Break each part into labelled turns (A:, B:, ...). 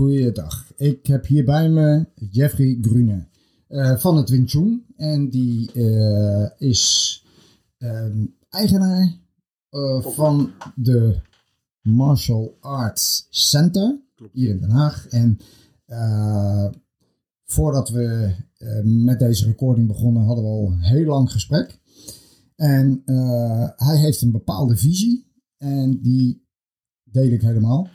A: Goeiedag. Ik heb hier bij me Jeffrey Grune eh, van het Wing Chun. En die eh, is ehm, eigenaar eh, van de Martial Arts Center hier in Den Haag. En voordat we met deze recording begonnen, hadden we al een heel lang gesprek. En hij heeft een bepaalde visie. En die deel ik helemaal.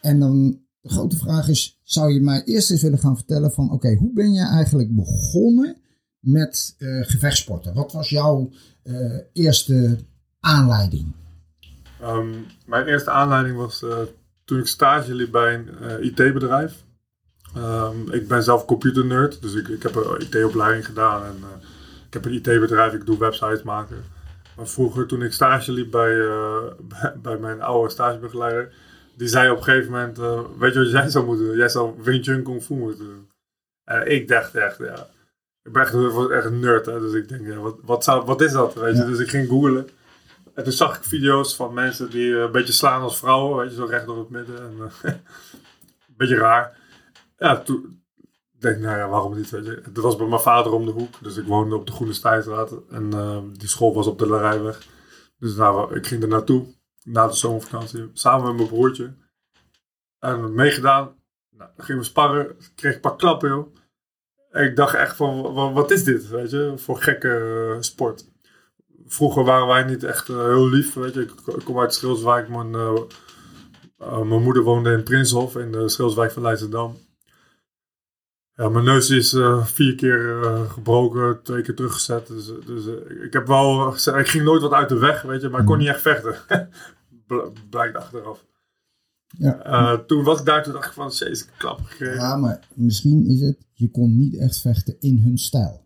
A: En dan de grote vraag is, zou je mij eerst eens willen gaan vertellen van, oké, hoe ben je eigenlijk begonnen met eh gevechtsporten? Wat was jouw eh, eerste aanleiding?
B: Ehm, mijn eerste aanleiding was eh, toen ik stage liep bij een IT-bedrijf. Ehm, ik ben zelf computernerd, dus ik, ik heb een IT-opleiding gedaan. En, ik heb een IT-bedrijf, ik doe websites maken. Maar vroeger, toen ik stage liep bij, bij mijn oude stagebegeleider, die zei op een gegeven moment: eh, Weet je wat jij zou moeten doen? Jij zou Wing Chun Kung Fu moeten doen. En ik dacht echt, ja. Ik ben echt, echt een nerd, hè? dus ik denk, ja, wat, wat, zou, wat is dat? Weet je? Dus ik ging googlen. En toen zag ik video's van mensen die eh, een beetje slaan als vrouwen, weet je, zo recht door het midden. En, eh, een beetje raar. Ja, toen denk ik, nou ja, waarom niet, weet je. Dat was bij mijn vader om de hoek, dus ik woonde op de Groene Stijnstraat. En die school was op de Larijweg. Dus nou, ik ging er naartoe, na de zomervakantie, samen met mijn broertje. En meegedaan. Nou, gingen we sparren, kreeg ik een paar klappen, joh. En ik dacht echt van, wa- wat is dit, weet je, voor gekke eh, sport vroeger waren wij niet echt eh, heel lief. Weet je. Ik, kom uit Schilswijk. Mijn, eh, mijn moeder woonde in Prinshof in de Schilswijk van Leidschendam. Ja, mijn neus is vier keer gebroken, twee keer teruggezet. Dus, dus ik heb wel gezegd, ik ging nooit wat uit de weg, weet je, maar ik kon niet echt vechten. Bl- Blijkt achteraf.
A: Ja.
B: Eh, toen was ik daar, toen dacht ik van, heb een klap gekregen.
A: Ja, maar misschien is het, je kon niet echt vechten in hun stijl.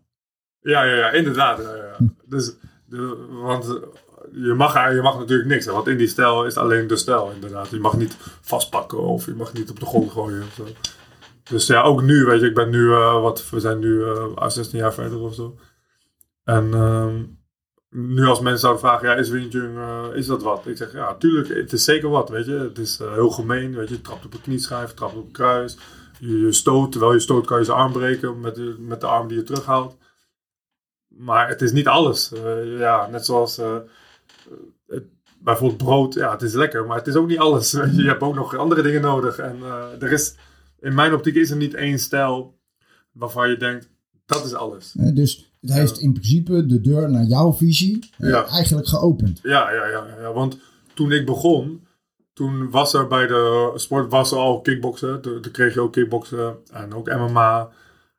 B: Ja, ja, ja, inderdaad. Ja, ja. Dus, de, want eh, je mag, je mag natuurlijk niks. Hè, want in die stijl is alleen de stijl, inderdaad. Je mag niet vastpakken of je mag niet op de grond gooien. Of zo. Dus ja, ook nu, weet je, ik ben nu, eh, wat, we zijn nu eh 16 jaar verder of zo. En ehm, nu als mensen zouden vragen, ja, is Wing Chun, eh, is dat wat? Ik zeg, ja, tuurlijk, het is zeker wat, weet je. Het is eh, heel gemeen, weet je. Trapt op een knieschijf, trapt op een kruis. Je, stoot, terwijl je stoot kan je zijn arm breken met de, met de arm die je terughaalt. Maar het is niet alles. Eh, ja, net zoals het- bijvoorbeeld brood. Ja, het is lekker, maar het is ook niet alles. Je, je hebt ook nog andere dingen nodig. En er is, in mijn optiek is er niet één stijl waarvan je denkt, dat is alles.
A: Dus het heeft in principe de deur naar jouw visie eh, eigenlijk geopend.
B: Ja, ja, ja, ja, want toen ik begon, toen was er bij de sport was er al kickboksen. Toen, toen kreeg je ook kickboksen en ook MMA.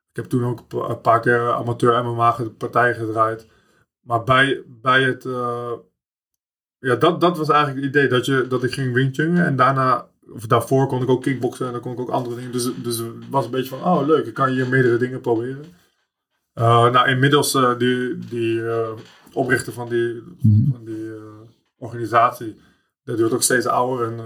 B: Ik heb toen ook een pa- een paar keer amateur MMA partijen gedraaid. Maar bij, bij het... eh, ja, dat, dat was eigenlijk het idee. Dat, je, dat ik ging Wing Chun en daarna... Of daarvoor kon ik ook kickboksen en dan kon ik ook andere dingen. Dus, dus het was een beetje van, oh leuk, ik kan hier meerdere dingen proberen. Eh, nou, inmiddels eh, die, die eh, oprichter van die,
A: Mhm.
B: van die organisatie, dat wordt ook steeds ouder. En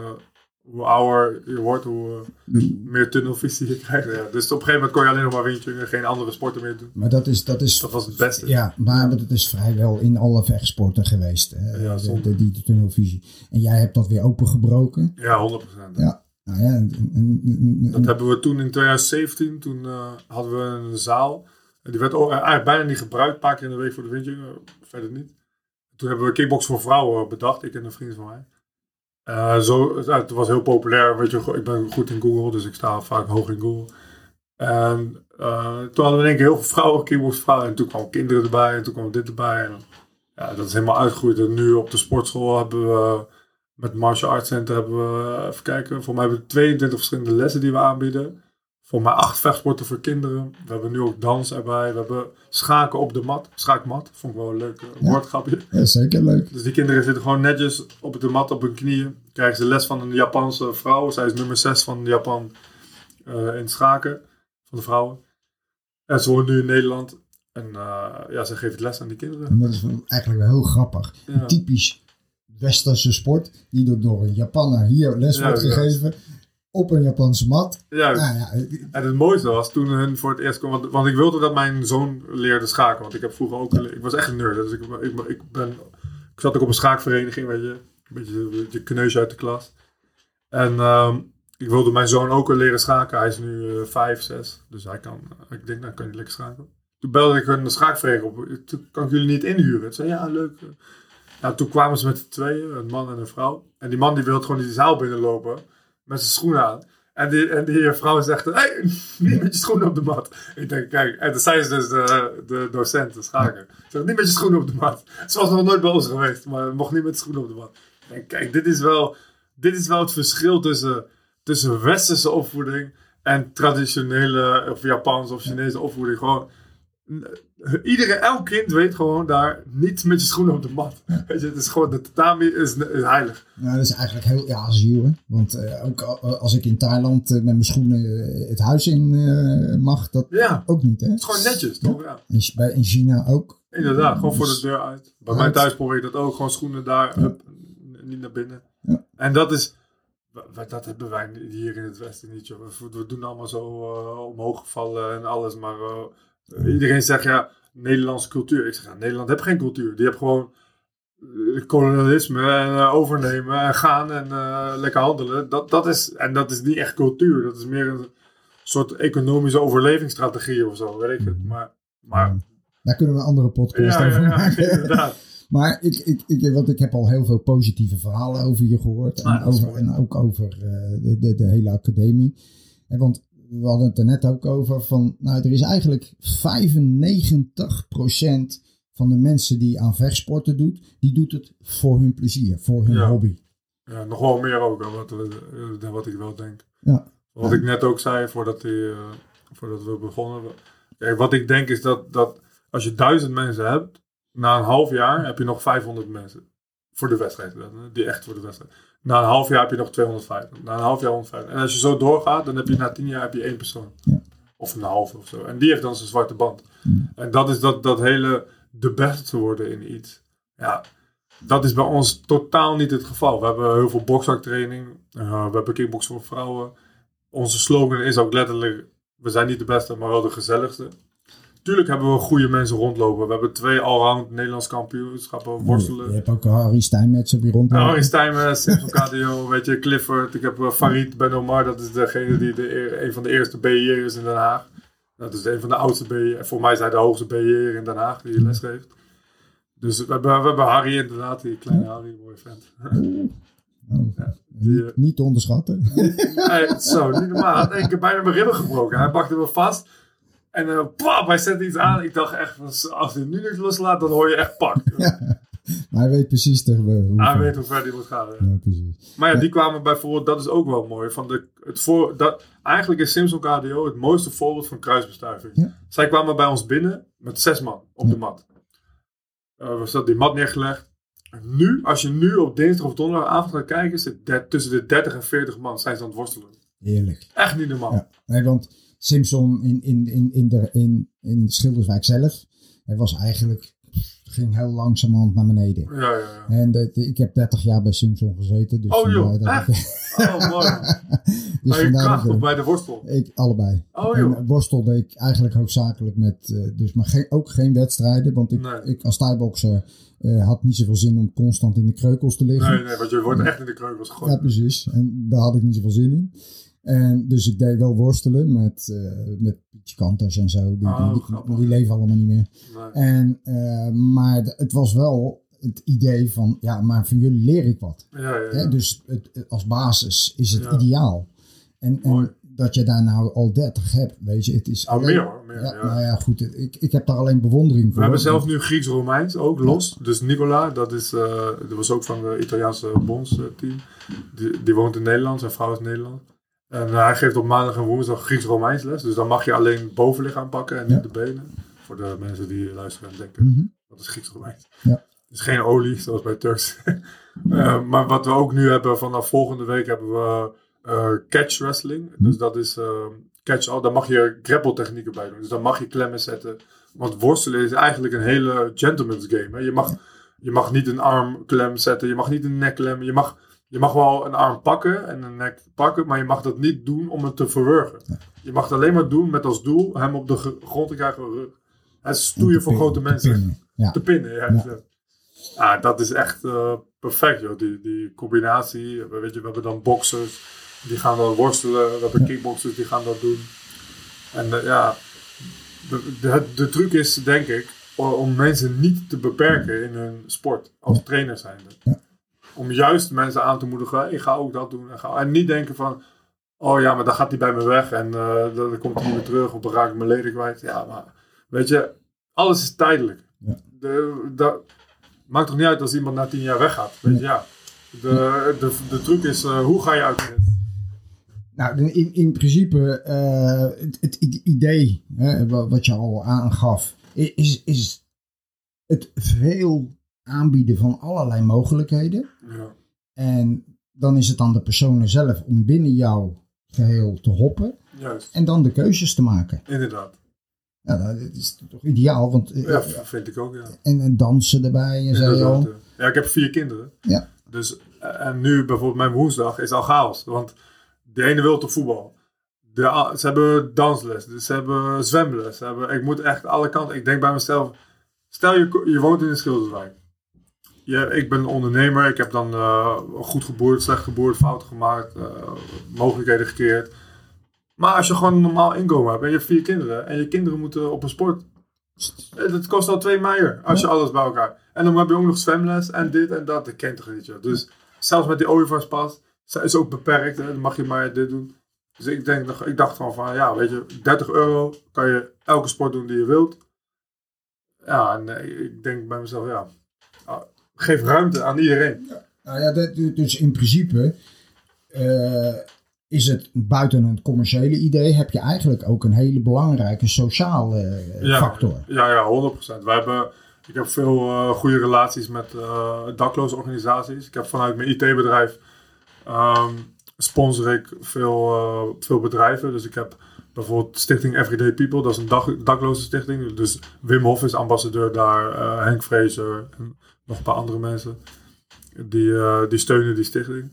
B: hoe ouder je wordt, hoe eh, meer tunnelvisie je krijgt. Ja. Dus op een gegeven moment kon je alleen nog maar Wing Chun en geen andere sporten meer doen.
A: Maar dat is, dat is
B: Dat was het beste.
A: Ja, maar dat is vrijwel in alle vechtsporten geweest. hè,
B: Ja,
A: de,
B: zonde.
A: de, die tunnelvisie. En jij hebt dat weer opengebroken.
B: Ja, 100%.
A: Ja. Nou ja, en- en- en-
B: Dat hebben we toen in 2017, toen hadden we een zaal. Die werd eigenlijk bijna niet gebruikt, een paar keer in de week voor de eh, verder niet. Toen hebben we kickbox voor vrouwen bedacht, ik en een vriend van mij. Eh, zo, het was heel populair, weet je, ik ben goed in Google, dus ik sta vaak hoog in Google. En eh, toen hadden we in één keer heel veel vrouwen, kickbox vrouwen. En toen kwamen kinderen erbij en toen kwam dit erbij. En, ja, dat is helemaal uitgegroeid. En nu op de sportschool hebben we, met Martial Arts Center hebben we, even kijken, voor mij hebben we 22 verschillende lessen die we aanbieden. Voor mij acht vechtsporten voor kinderen. We hebben nu ook dans erbij. We hebben schaken op de mat. Schaakmat. Vond ik wel een leuk eh,
A: Ja.
B: woordgrapje.
A: ja, zeker leuk.
B: Dus die kinderen zitten gewoon netjes op de mat op hun knieën. Krijgen ze les van een Japanse vrouw. Zij is nummer 6 van Japan eh, in schaken. Van de vrouwen. En ze woont nu in Nederland. En eh, ja, ze geeft les aan die kinderen.
A: En dat is eigenlijk wel heel grappig.
B: Ja.
A: Typisch westerse sport, die door, door een Japanner hier les wordt gegeven. Op een Japanse mat.
B: Ja,
A: Nou ja,
B: En het mooiste was toen hun voor het eerst kwam. Want, want ik wilde dat mijn zoon leerde schaken. Want ik heb vroeger ook. Ik was echt een nerd. Dus ik, ik, ik, ben, ik zat ook op een schaakvereniging. Weet je. Een beetje, een beetje kneusje uit de klas. En ehm, ik wilde mijn zoon ook leren schaken. Hij is nu uh, vijf, zes. Dus hij kan, ik denk, nou kan hij lekker schaken. Toen belde ik een schaakvereniging op. Toen kan ik jullie niet inhuren. Toen zei ja, leuk. Nou, toen kwamen ze met de tweeën, een man en een vrouw. En die man die wilde gewoon die zaal binnenlopen met zijn schoenen aan. En die, en die vrouw zegt, hey, niet met je schoenen op de mat. Ik denk, kijk, en dan zei ze dus de, de docent, de schaker. Zeg, niet met je schoenen op de mat. Ze was nog nooit bij ons geweest, maar mocht niet met de schoenen op de mat. Ik denk, kijk, dit is wel, dit is wel het verschil tussen, tussen westerse opvoeding en traditionele of Japanse of Chinese opvoeding. Gewoon, Iedere, elk kind weet gewoon daar niet met je schoenen op de mat. Weet je, het is gewoon, de tatami is, is heilig.
A: Ja, dat is eigenlijk heel ja. Hè? Want uh, ook als ik in Thailand uh, met mijn schoenen het huis in mag, dat
B: ja.
A: ook niet. Hè?
B: Het is gewoon netjes, toch? Ja.
A: In, China ook.
B: Inderdaad, gewoon voor de deur uit. Bij mij thuis probeer ik dat ook. Gewoon schoenen daar, up, niet naar binnen. En dat is, dat hebben wij hier in het Westen niet. Joh. We, doen allemaal zo omhoog gevallen en alles, maar Iedereen zegt ja, Nederlandse cultuur. Ik zeg ja, Nederland heeft geen cultuur. Die heeft gewoon eh, kolonialisme en uh, overnemen en gaan en uh, lekker handelen. Dat, dat is, en dat is niet echt cultuur. Dat is meer een soort economische overlevingsstrategie of zo, weet ik het. Maar, maar,
A: Daar kunnen we een andere podcast
B: ja,
A: over
B: ja,
A: maken.
B: inderdaad.
A: Maar ik, ik, ik, want ik heb al heel veel positieve verhalen over je gehoord. En,
B: is
A: over, en ook over eh, de, de, de hele academie. En want we hadden het er net ook over van, nou er is eigenlijk 95% van de mensen die aan vechtsporten doet, die doet het voor hun plezier, voor hun
B: Ja.
A: hobby.
B: Ja, nog wel meer ook dan wat, dan wat ik wel denk.
A: Ja.
B: Wat ik net ook zei voordat, die, eh, voordat we begonnen. Kijk, wat ik denk is dat, dat als je duizend mensen hebt, na een half jaar heb je nog 500 mensen. Voor de wedstrijd, die echt voor de wedstrijd. Na een half jaar heb je nog 250. Na een half jaar 150. En als je zo doorgaat, dan heb je na tien jaar heb je één persoon.
A: Ja.
B: Of een halve of zo. En die heeft dan zijn zwarte band.
A: Mm.
B: En dat is dat, dat hele de beste worden in iets. Ja, dat is bij ons totaal niet het geval. We hebben heel veel boksaktraining. Uh, we hebben kickbox voor vrouwen. Onze slogan is ook letterlijk: we zijn niet de beste, maar wel de gezelligste. Tuurlijk hebben we goede mensen rondlopen. We hebben twee allround Nederlands kampioenschappen worstelen.
A: Je hebt ook Harry Steinmetz op je rond.
B: Nou, Harry Stijmen, Simpson KDO, weet je, Clifford. Ik heb uh, Farid Ben Omar, dat is degene die de, een van de eerste BI'ers is in Den Haag. Dat is een van de oudste BI'ers. Voor mij is hij de hoogste BI'er in Den Haag die les geeft. Dus we hebben, we hebben Harry inderdaad, die kleine Harry, mooie vent.
A: Oh,
B: die,
A: niet, niet te onderschatten.
B: Hij, zo, niet normaal. Één keer bijna mijn ribben gebroken. Hij pakte me vast. En uh, pap, hij zette iets aan. Ik dacht echt, als hij nu niet loslaat, dan hoor je echt pak.
A: hij weet precies hoe.
B: Hij weet hoe ver hij moet gaan. ja.
A: Ja, precies.
B: Maar ja, die kwamen bijvoorbeeld, dat is ook wel mooi. Van de, het voor, dat, eigenlijk is Simpson KDO het mooiste voorbeeld van kruisbestuiving.
A: Ja.
B: Zij kwamen bij ons binnen met zes man op de mat. Eh, we hadden die mat neergelegd. Nu, als je nu op dinsdag of donderdagavond gaat kijken, zit tussen de 30 en 40 man zijn ze aan het worstelen.
A: Heerlijk.
B: Echt niet normaal.
A: Ja. Nee, want Simpson in, in, in, in, de, in, in Schilderswijk zelf, hij was eigenlijk, ging heel langzamerhand naar beneden.
B: Ja, ja, ja.
A: En dat, ik heb 30 jaar bij Simpson gezeten. Dus
B: Oh, joh,
A: ik,
B: Oh, mooi.
A: dus
B: bij je kracht of bij de worstel?
A: ik allebei.
B: Oh joh.
A: En worstel deed ik eigenlijk hoofdzakelijk met, eh, dus maar geen, ook geen wedstrijden. Want ik,
B: Nee.
A: ik als thaiboxer eh, had niet zoveel zin om constant in de kreukels te liggen.
B: Nee, nee, want je wordt echt in de kreukels
A: Ja,
B: gegooid.
A: precies. En daar had ik niet zoveel zin in. En dus ik deed wel worstelen met, eh met Kanters en zo. Die,
B: Oh,
A: die, die leven allemaal niet meer.
B: Nee.
A: En, eh, maar het was wel het idee van, ja, maar van jullie leer ik wat.
B: Ja, ja, ja.
A: Hè? Dus het, als basis is het ideaal. En, dat je daar nou al 30 hebt, weet je, het is
B: Oh,
A: alleen-
B: meer hoor, meer,
A: ja,
B: ja.
A: Nou ja, goed, ik, ik heb daar alleen bewondering voor.
B: We hebben zelf nu Grieks-Romeins ook los. Dus Nicola, dat, is, eh, dat was ook van de Italiaanse bondsteam. Die, die woont in Nederland, zijn vrouw is Nederland. En hij geeft op maandag en woensdag Grieks-Romeins les. Dus dan mag je alleen bovenlichaam pakken en niet
A: Ja.
B: de benen. Voor de mensen die luisteren en denken,
A: Mhm.
B: dat is Grieks-Romeins.
A: Ja.
B: Dus geen olie, zoals bij Turks. Eh, maar wat we ook nu hebben, vanaf volgende week hebben we eh, catch wrestling. Dus dat is eh, catch all. Daar mag je grapple technieken bij doen. Dus dan mag je klemmen zetten. Want worstelen is eigenlijk een hele gentleman's game. Hè? Je, mag, je mag niet een arm klem zetten. Je mag niet een nek klemmen. Je mag, je mag wel een arm pakken en een nek pakken. Maar je mag dat niet doen om het te verwurgen. Je mag het alleen maar doen met als doel hem op de grond te krijgen. Het stoeien voor grote mensen.
A: Ja.
B: Te pinnen, ja. Ah, dat is echt eh, perfect, joh. Die, die combinatie. We- Weet je, we hebben dan boxers. Die gaan dan worstelen. We hebben kickboxers die gaan dat doen. En eh, ja, de, de, de truc is denk ik om mensen niet te beperken in hun sport als trainer zijnde.
A: Ja.
B: Om juist mensen aan te moedigen, hey, ga ook dat doen. En, ga, en niet denken van, oh ja, maar dan gaat hij bij me weg en eh, dan komt hij meer terug of dan raak ik mijn leden kwijt. Ja, maar weet je, alles is tijdelijk.
A: Ja.
B: De, maakt toch niet uit als iemand na tien jaar weggaat. Weet je, ja. De, de, de truc is, eh, hoe ga je uit de?
A: Nou, in, in principe, eh, het, het idee hè, wa- wat je al aangaf, is, is het veel aanbieden van allerlei mogelijkheden.
B: Ja.
A: En dan is het aan de personen zelf om binnen jouw geheel te hoppen
B: Juist,
A: en dan de keuzes te maken.
B: inderdaad.
A: Ja, dat is toch ideaal, want eh,
B: Ja, vind ik ook, ja.
A: en, en dansen erbij en.
B: Inderdaad, ja. Ik heb vier kinderen.
A: Ja.
B: Dus, eh, en nu bijvoorbeeld mijn woensdag is al chaos. Want de ene wil op voetbal. De, ze hebben dansles, dus ze hebben zwemles. Ze hebben, ik moet echt alle kanten. Ik denk bij mezelf, stel je, je woont in een schilderswijk. Je, ik ben ondernemer, ik heb dan eh, goed geboerd, slecht geboerd, fouten gemaakt, eh, mogelijkheden gecreëerd. Maar als je gewoon een normaal inkomen hebt en je hebt vier kinderen en je kinderen moeten op een sport. eh, Dat kost al twee meijer als je alles bij elkaar. En dan heb je ook nog zwemles en dit en dat. Dat kent toch niet. Dus zelfs met die ooievaarspas is ook beperkt. Hè. Dan mag je maar dit doen. Dus ik, denk, ik dacht gewoon van, ja, weet je, 30 euro kan je elke sport doen die je wilt. Ja, en eh, ik denk bij mezelf, ja, geef ruimte aan iedereen.
A: Nou ja, dat, dus in principe eh, is het buiten het commerciële idee, heb je eigenlijk ook een hele belangrijke sociale eh,
B: Ja.
A: factor.
B: Ja, ja, 100%. Wij hebben, ik heb veel eh, goede relaties met eh dakloze organisaties. Ik heb vanuit mijn IT-bedrijf ehm, sponsor ik veel, veel bedrijven. Dus ik heb bijvoorbeeld Stichting Everyday People, dat is een dak, dakloze stichting. Dus Wim Hof is ambassadeur daar, eh, Henk Vrezer en nog een paar andere mensen. Die, eh, die steunen die stichting.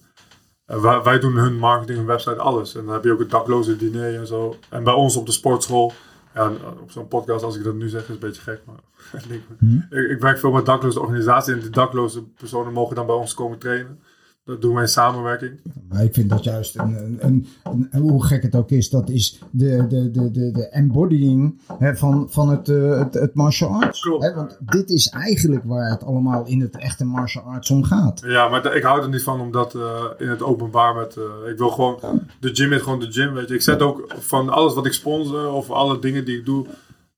B: Wij, wij doen hun marketing, hun website, alles. En dan heb je ook het dakloze diner en zo. En bij ons op de sportschool. Ja, en, eh, op zo'n podcast, als ik dat nu zeg, is het een beetje gek. Maar ik, denk, ik, ik werk veel met dakloze organisaties. En die dakloze personen mogen dan bij ons komen trainen. Dat doen wij in samenwerking.
A: Maar ik vind dat juist een, een, een, een- hoe gek het ook is, dat is de, de, de, de, de embodying hè, van, van het, eh, het, het martial arts.
B: Klopt.
A: Hè, want dit is eigenlijk waar het allemaal in het echte martial arts om gaat.
B: Ja, maar ik hou er niet van om dat eh, in het openbaar met... eh, ik wil gewoon... De gym is gewoon de gym, weet je. Ik zet ook van alles wat ik sponsor of alle dingen die ik doe...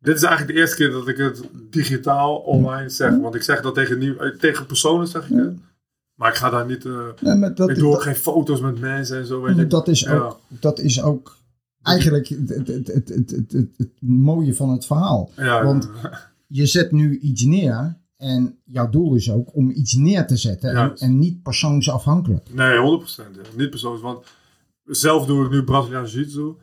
B: Dit is eigenlijk de eerste keer dat ik het digitaal online zeg. Want ik zeg dat tegen, nieuw, tegen personen, zeg ik het. Maar ik ga daar niet...
A: maar dat,
B: ik doe ook
A: dat,
B: geen foto's met mensen en zo, weet je.
A: dat, is
B: Ja.
A: ook, dat is ook eigenlijk het, het, het, het, mooie van het verhaal.
B: Ja,
A: Want je zet nu iets neer en jouw doel is ook om iets neer te zetten en, niet persoonsafhankelijk.
B: Nee, 100%. Ja. Niet persoonlijk. Want zelf doe ik nu Braziliaans Jiu-Jitsu.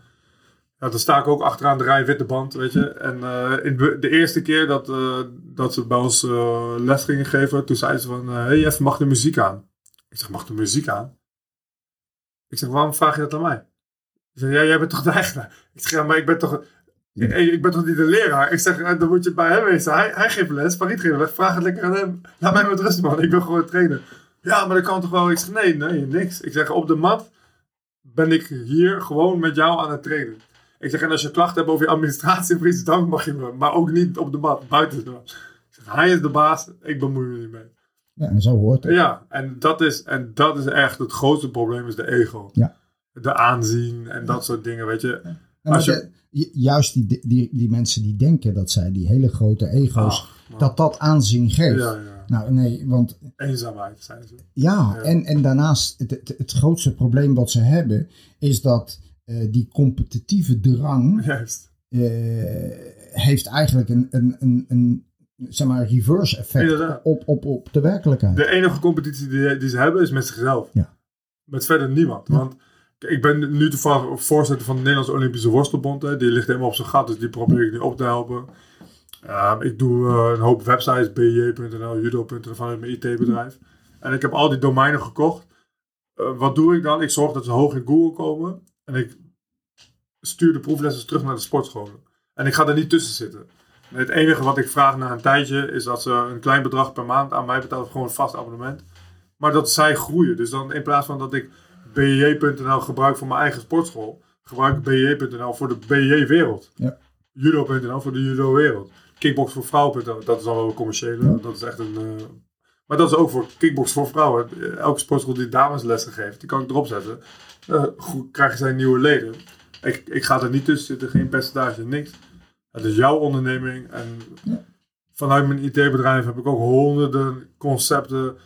B: Ja, dan sta ik ook achteraan de rij witte band, weet je. En eh, in de, eerste keer dat, eh, dat ze bij ons eh, les gingen geven, toen zeiden ze van, hé, hey, even mag de muziek aan. Ik zeg, mag de muziek aan? Ik zeg, waarom vraag je dat aan mij? Ze zeg, ja, jij bent toch de eigenaar? Ik zeg, ja, maar ik ben toch... Ik, ik ben toch niet de leraar? Ik zeg, dan moet je bij hem wezen. Hij, hij geeft les, Farid geeft les. Vraag het lekker aan hem. Laat mij met rust, man. Ik wil gewoon trainen. Ja, maar dat kan toch wel? Ik zeg, nee, nee, niks. Ik zeg, op de mat ben ik hier gewoon met jou aan het trainen. Ik zeg, en als je klachten hebt over je administratie iets, dan mag je me. Maar ook niet op de mat, buiten de mat. Ik zeg, hij is de baas, ik bemoei me niet mee.
A: Ja, en zo hoort het.
B: Ja, en dat is, en dat is echt het grootste probleem, is de ego.
A: Ja.
B: De aanzien en dat soort dingen, weet je.
A: En
B: Als je-
A: de- juist die, die, die mensen die denken dat zij die hele grote ego's, dat dat aanzien geeft.
B: Ja, ja.
A: Nou nee, want
B: Eenzaamheid, zijn ze.
A: ja,
B: Ja.
A: En, en daarnaast het, het, het grootste probleem wat ze hebben is dat eh, die competitieve drang
B: Juist.
A: eh, heeft eigenlijk een, een, een, een zeg maar reverse effect
B: Inderdaad.
A: op, op, op de werkelijkheid.
B: De enige competitie die, die ze hebben is met zichzelf.
A: Ja.
B: Met verder niemand.
A: Ja.
B: Want ik ben nu toevallig voorzitter van de Nederlandse Olympische Worstelbond. Hè. Die ligt helemaal op zijn gat, dus die probeer ik nu op te helpen. Ehm, ik doe eh, een hoop websites, bj.nl, judo.nl vanuit mijn IT-bedrijf. En ik heb al die domeinen gekocht. Wat doe ik dan? Ik zorg dat ze hoog in Google komen. En ik stuur de proeflessen terug naar de sportscholen. En ik ga er niet tussen zitten. En het enige wat ik vraag na een tijdje is dat ze een klein bedrag per maand aan mij betalen, gewoon een vast abonnement. Maar dat zij groeien. Dus dan in plaats van dat ik BJ.nl gebruik voor mijn eigen sportschool, gebruik ik BJ.nl voor de BJ-wereld.
A: Ja.
B: Judo.nl voor de judo-wereld. Kickbox voor vrouwen.nl, dat is dan wel een commerciële. Dat is echt een... eh, maar dat is ook voor kickbox voor vrouwen. Elke sportschool die dameslessen geeft, die kan ik erop zetten. Eh, goed, krijgen zij nieuwe leden. Ik, ik ga er niet tussen zitten, geen percentage, niks. Het is jouw onderneming. En
A: Ja.
B: vanuit mijn IT-bedrijf heb ik ook honderden concepten.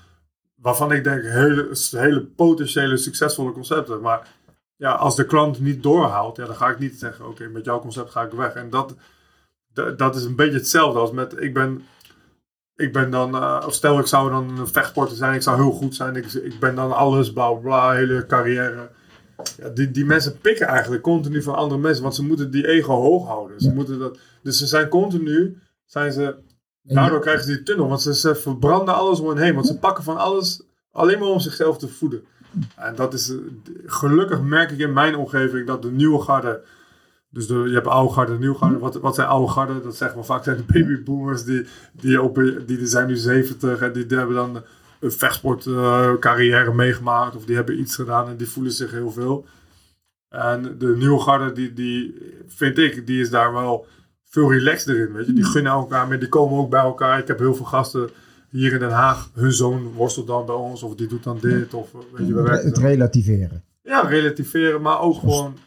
B: Waarvan ik denk hele, hele potentiële succesvolle concepten. Maar ja, als de klant niet doorhaalt, ja, dan ga ik niet zeggen: Oké, met jouw concept ga ik weg. En dat, dat is een beetje hetzelfde als met: Ik ben, ik ben dan, eh, of stel ik zou dan een vechtsporter zijn, ik zou heel goed zijn, ik, ik ben dan alles, bla bla, hele carrière. Ja, die, die mensen pikken eigenlijk continu van andere mensen, want ze moeten die ego hoog houden. Ze moeten dat, dus ze zijn continu, zijn ze, daardoor krijgen ze die tunnel, want ze, ze verbranden alles om hen heen, want ze pakken van alles alleen maar om zichzelf te voeden. En dat is, eh, gelukkig merk ik in mijn omgeving dat de nieuwe garde, dus de, je hebt oude garde, nieuwe garde. Wat, wat zijn oude garde? Dat zeggen we vaak zijn de babyboomers die, die, op, die, die zijn nu 70 en die, die hebben dan een vechtsportcarrière carrière meegemaakt of die hebben iets gedaan en die voelen zich heel veel. En de nieuwe garde, die, die vind ik, die is daar wel veel relaxeder in. Weet je? Die gunnen elkaar meer, die komen ook bij elkaar. Ik heb heel veel gasten hier in Den Haag. Hun zoon worstelt dan bij ons of die doet dan dit. Of, weet je, we
A: Het
B: dan-
A: relativeren.
B: ja, relativeren, maar ook gewoon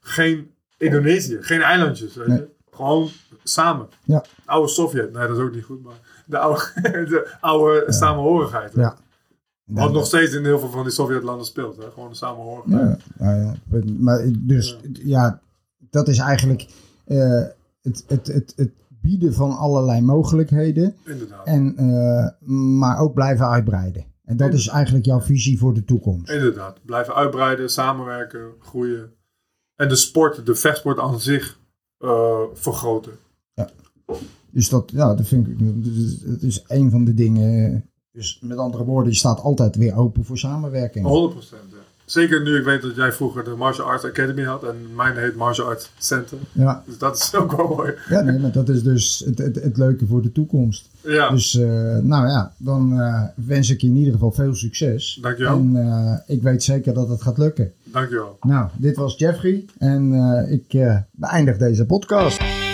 B: geen Indonesië, geen eilandjes. Weet
A: Nee.
B: je? Gewoon samen.
A: Ja.
B: Oude Sovjet, nee, dat is ook niet goed, maar de oude, de oude samenhorigheid. hè.
A: Ja.
B: Wat nog steeds in heel veel van die Sovjetlanden speelt, hè? gewoon de samenhorigheid.
A: Ja, ja, maar dus ja, dat is eigenlijk eh, het, het, het, het bieden van allerlei mogelijkheden.
B: Inderdaad.
A: En, eh, maar ook blijven uitbreiden. En dat is eigenlijk jouw visie voor de toekomst.
B: Inderdaad. Blijven uitbreiden, samenwerken, groeien. En de sport, de vechtsport aan zich eh, vergroten.
A: Dus dat, ja, dat vind ik, dat is een van de dingen. Dus met andere woorden, je staat altijd weer open voor samenwerking.
B: 100%. Ja. Zeker nu ik weet dat jij vroeger de Martial Arts Academy had en mijn heet Martial Arts Center.
A: Ja,
B: Dus dat is ook wel mooi.
A: ja nee, maar dat is dus het, het, het leuke voor de toekomst.
B: Ja,
A: Dus eh, nou ja, dan eh, wens ik je in ieder geval veel succes.
B: Dankjewel.
A: En ik weet zeker dat het gaat lukken.
B: Dankjewel.
A: Nou, dit was Jeffrey en eh, ik eh, beëindig deze podcast.